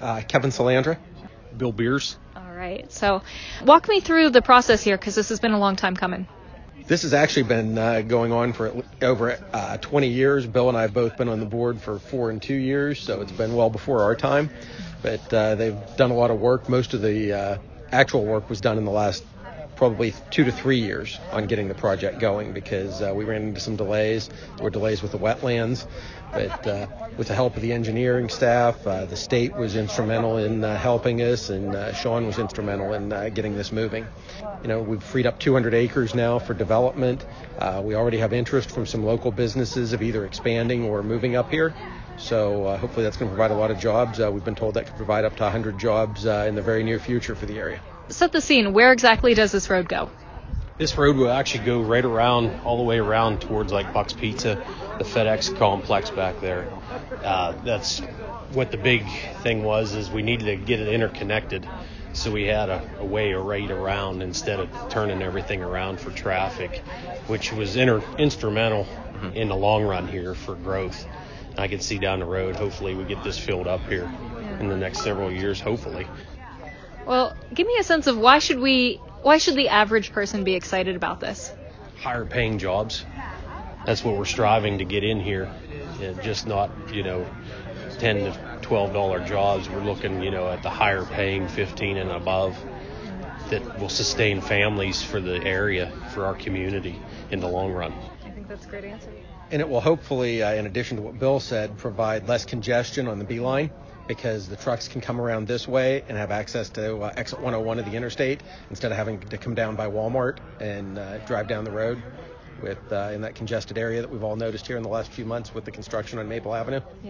Uh, Kevin Salandra. Bill Beers. All right. So, walk me through the process here because this has been a long time coming. This has actually been uh, going on for over uh, 20 years. Bill and I have both been on the board for four and two years, so it's been well before our time. But uh, they've done a lot of work. Most of the uh, actual work was done in the last probably two to three years on getting the project going because uh, we ran into some delays. There were delays with the wetlands, but uh, with the help of the engineering staff, uh, the state was instrumental in uh, helping us, and uh, Sean was instrumental in uh, getting this moving. You know, we've freed up 200 acres now for development. we already have interest from some local businesses of either expanding or moving up here. So uh, hopefully that's going to provide a lot of jobs. Uh, we've been told that could provide up to 100 jobs uh, in the very near future for the area set the scene. Where exactly does this road go? This road will actually go right around, all the way around towards like Buck's Pizza, the FedEx complex back there. Uh, that's what the big thing was is we needed to get it interconnected. So we had a, a way right around instead of turning everything around for traffic, which was inter- instrumental mm-hmm. in the long run here for growth. I can see down the road. Hopefully, we get this filled up here yeah. in the next several years. Hopefully. Well, give me a sense of why should we why should the average person be excited about this? Higher paying jobs. That's what we're striving to get in here. And just not, you know, ten to twelve dollar jobs. We're looking, you know, at the higher paying fifteen and above that will sustain families for the area, for our community in the long run. I think that's a great answer. And it will hopefully, uh, in addition to what Bill said, provide less congestion on the B line because the trucks can come around this way and have access to uh, exit 101 of the interstate instead of having to come down by Walmart and uh, drive down the road with uh, in that congested area that we've all noticed here in the last few months with the construction on Maple Avenue.